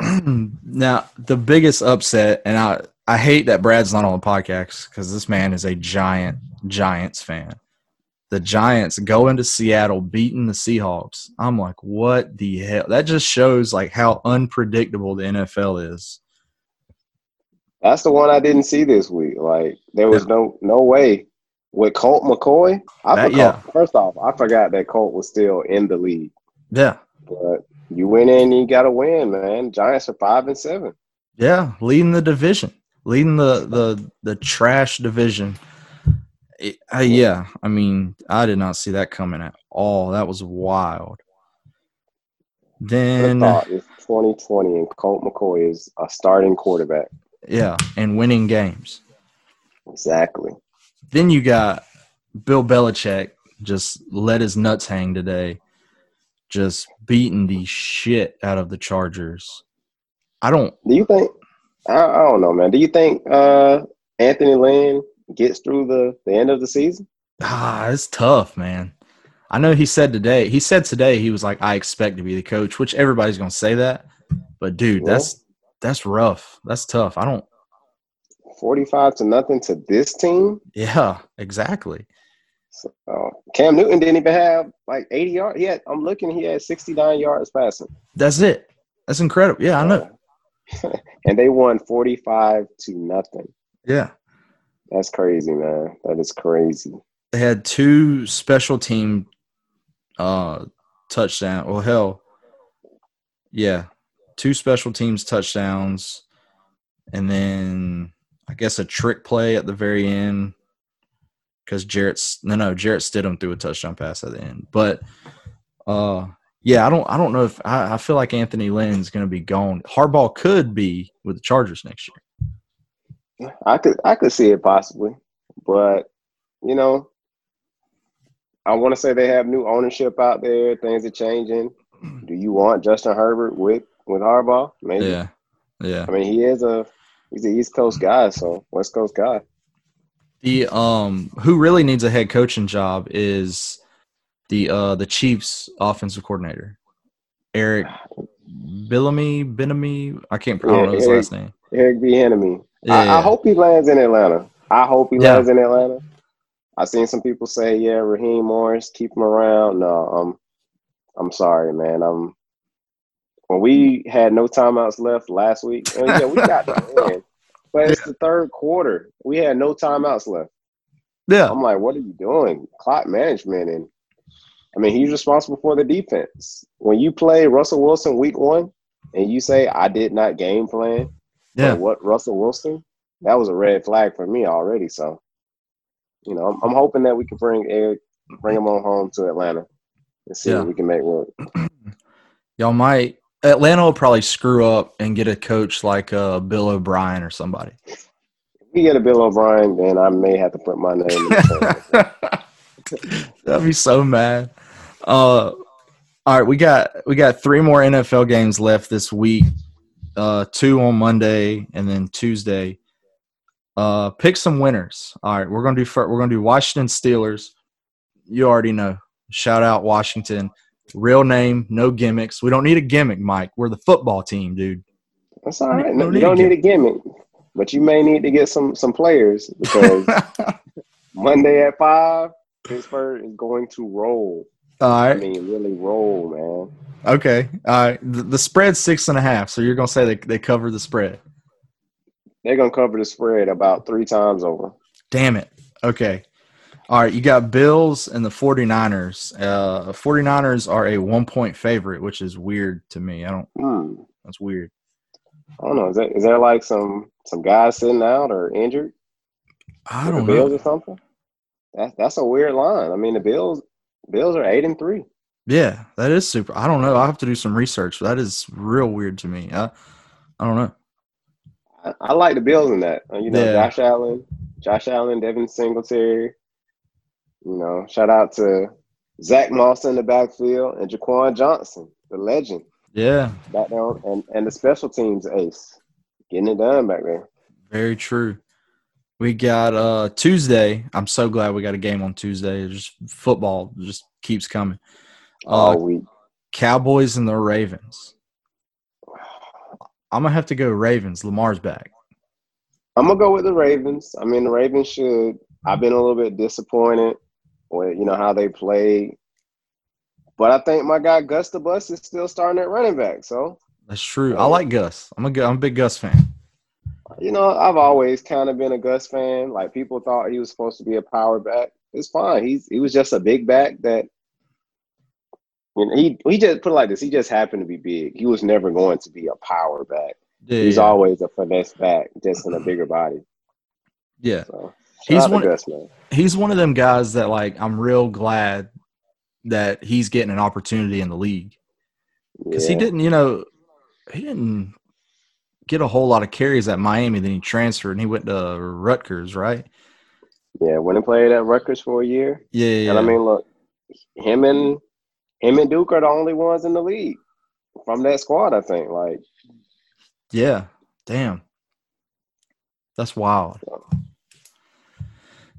B: now the biggest upset, and I I hate that Brad's not on the podcast because this man is a giant Giants fan. The Giants go into Seattle beating the Seahawks. I'm like, what the hell? That just shows like how unpredictable the NFL is.
A: that's the one I didn't see this week. Like there was no no way with Colt McCoy. I
B: That-
A: forgot,
B: yeah.
A: First off, I forgot that Colt was still in the league.
B: Yeah,
A: But you went in, and you got to win, man. Giants are five and seven.
B: yeah, leading the division, leading the the the trash division. It- uh, yeah, I mean, I did not see that coming at all. That was wild. Then.
A: it's 2020 and Colt McCoy is a starting quarterback.
B: Yeah, and winning games.
A: Exactly.
B: Then you got Bill Belichick just let his nuts hang today, just beating the shit out of the Chargers. I don't.
A: Do you think? I, I don't know, man. Do you think uh, Anthony Lynn gets through the, the end of the season?
B: Ah, it's tough, man. I know he said today. He said today he was like, "I expect to be the coach," which everybody's gonna say that. But dude,
A: Yeah.
B: that's that's rough. That's tough. I don't.
A: 45 to nothing to this team.
B: Yeah, exactly.
A: So uh, Cam Newton didn't even have like 80 yards. He had, I'm looking, he had 69 yards passing.
B: That's it. That's incredible. Yeah, I know.
A: and they won 45 to nothing.
B: Yeah.
A: That's crazy, man. That is crazy.
B: they had two special team uh touchdown. Well, hell, yeah, two special teams touchdowns, and then I guess a trick play at the very end because Jarrett's no no Jarrett Stidham threw a touchdown pass at the end. But uh, yeah, I don't I don't know if I, I feel like Anthony Lynn's going to be gone. Harbaugh could be with the Chargers next year.
A: I could I could see it possibly, but you know, I want to say they have new ownership out there. Things are changing. Do you want Justin Herbert with with Harbaugh? Maybe.
B: Yeah, yeah.
A: I mean, he is a he's an East Coast guy, so West Coast guy.
B: The um, who really needs a head coaching job is the uh the Chiefs offensive coordinator, Eric Billamy Benamy. I can't pronounce don't his
A: Eric,
B: last name.
A: Eric Bieniemy.
B: Yeah,
A: I. I hope he lands in Atlanta. I hope he
B: Yeah.
A: lands in Atlanta. I've seen some people say, "Yeah, Raheem Morris, keep him around." No, I'm, I'm sorry, man. I'm. When we had no timeouts left last week, and yeah, we got the win, but it's the third quarter. We had no timeouts left.
B: Yeah,
A: I'm like, what are you doing? Clock management, and I mean, he's responsible for the defense. When you play Russell Wilson week one, and you say, "I did not game plan,"
B: yeah.
A: what Russell Wilson, that was a red flag for me already. So, you know, I'm, I'm hoping that we can bring Eric, bring him on home to Atlanta and see
B: Yeah.
A: what we can make work.
B: Y'all might Atlanta will probably screw up and get a coach like uh Bill O'Brien or somebody.
A: If we get a Bill O'Brien, then I may have to put my name in the
B: That'd be so mad. Uh, all right, we got we got three more NFL games left this week. Uh, two on Monday and then Tuesday. Uh, pick some winners. All right, we're gonna do we're gonna do Washington Steelers. You already know. Shout out Washington. Real name, no gimmicks. We don't need a gimmick, Mike. We're the football team, dude.
A: That's all right.
B: You
A: No,
B: don't
A: you
B: need a
A: don't need a gimmick, but you may need to get some some players because Monday at five, Pittsburgh is going to roll.
B: All
A: I mean, really roll, man.
B: Okay. All right. The, the spread's six and a half, so you're gonna say they they cover the spread.
A: They're gonna cover the spread about three times over.
B: Damn it. Okay. All right, you got Bills and the 49ers. Uh 49ers are a 1 point favorite, which is weird to me. I don't
A: Hmm.
B: that's weird.
A: I don't know. Is there, is there like some some guys sitting out or injured?
B: I don't
A: the Bills
B: know.
A: or something. That's that's a weird line. I mean, the Bills Bills are eight and three.
B: Yeah, that is super. I don't know. I have to do some research. That is real weird to me. I, I don't know.
A: I, I like the Bills in that. Uh, You know,
B: Yeah.
A: Josh Allen, Josh Allen, Devin Singletary. You know, shout out to Zach Moss in the backfield and Jaquan Johnson, the legend,
B: Yeah,
A: back down, and and the special teams ace, getting it done back there.
B: very true. We got uh Tuesday. I'm so glad we got a game on Tuesday. It's Just football just keeps coming. Uh,
A: all week.
B: Cowboys and the Ravens. I'm gonna have to go Ravens. Lamar's back.
A: I'm gonna go with the Ravens. I mean, the Ravens should. I've been a little bit disappointed with you know how they played, but I think my guy Gus the Bus is still starting at running back. So
B: That's true. I like Gus. I'm a good, I'm a big Gus fan.
A: you know, I've always kind of been a Gus fan. Like people thought he was supposed to be a power back. It's fine. He's he was just a big back that. You know, he he just put it like this. He just happened to be big. He was never going to be a power back.
B: Yeah,
A: He's
B: yeah.
A: always a finesse back, just in a bigger body.
B: yeah.
A: So shout out
B: one-
A: Gus.
B: He's one of them guys that like I'm real glad that he's getting an opportunity in the league because he didn't, you know, he didn't get a whole lot of carries at Miami. Then he transferred and he went to Rutgers, right?
A: Yeah, went and played at Rutgers for a year.
B: Yeah, yeah.
A: And I mean, look, him and him and Duke are the only ones in the league from that squad. I think. Like,
B: yeah. Damn, that's wild.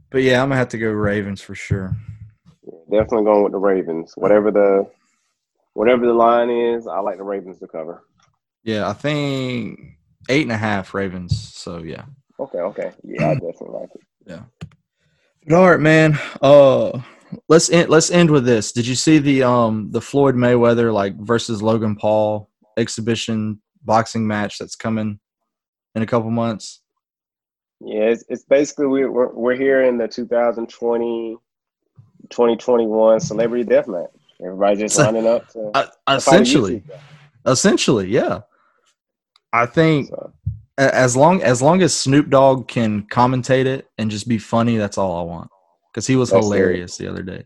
B: But yeah, I'm gonna have to go Ravens for sure.
A: definitely going with the Ravens. Whatever the whatever the line is, I like the Ravens to cover.
B: Yeah, I think eight and a half Ravens. So yeah.
A: Okay, okay, yeah, I definitely like it.
B: But all right, man. Uh, let's end, let's end with this. Did you see the um the Floyd Mayweather like versus Logan Paul exhibition boxing match that's coming in a couple months?
A: Yeah, it's, it's basically we, we're we're here in the 2020 2021 Celebrity Death Match. Everybody just lining up. To,
B: uh, essentially, essentially, yeah. I think so. as long as long as Snoop Dogg can commentate it and just be funny, that's all I want. Because he was that's hilarious it. the other day.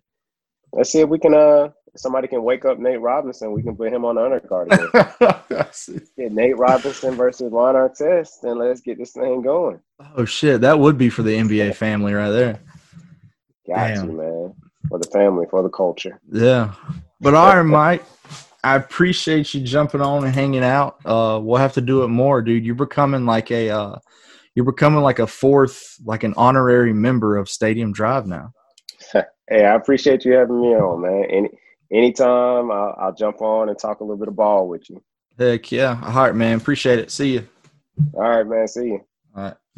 A: Let's see if we can. Uh, somebody can wake up Nate Robinson. We can put him on the undercard get Nate Robinson versus Ron Artest, and let's get this thing going.
B: Oh shit, that would be for the NBA family right there.
A: Got Damn. you, man. For the family, for the culture.
B: Yeah, but all right, Mike. I appreciate you jumping on and hanging out. Uh, we'll have to do it more, dude. You're becoming like a, uh, you're becoming like a fourth, like an honorary member of Stadium Drive now.
A: hey, I appreciate you having me on, man. Any anytime, I'll, I'll jump on and talk a little bit of ball with you.
B: Heck yeah, all right, man. Appreciate it. See you.
A: All right, man. See you.
B: All right.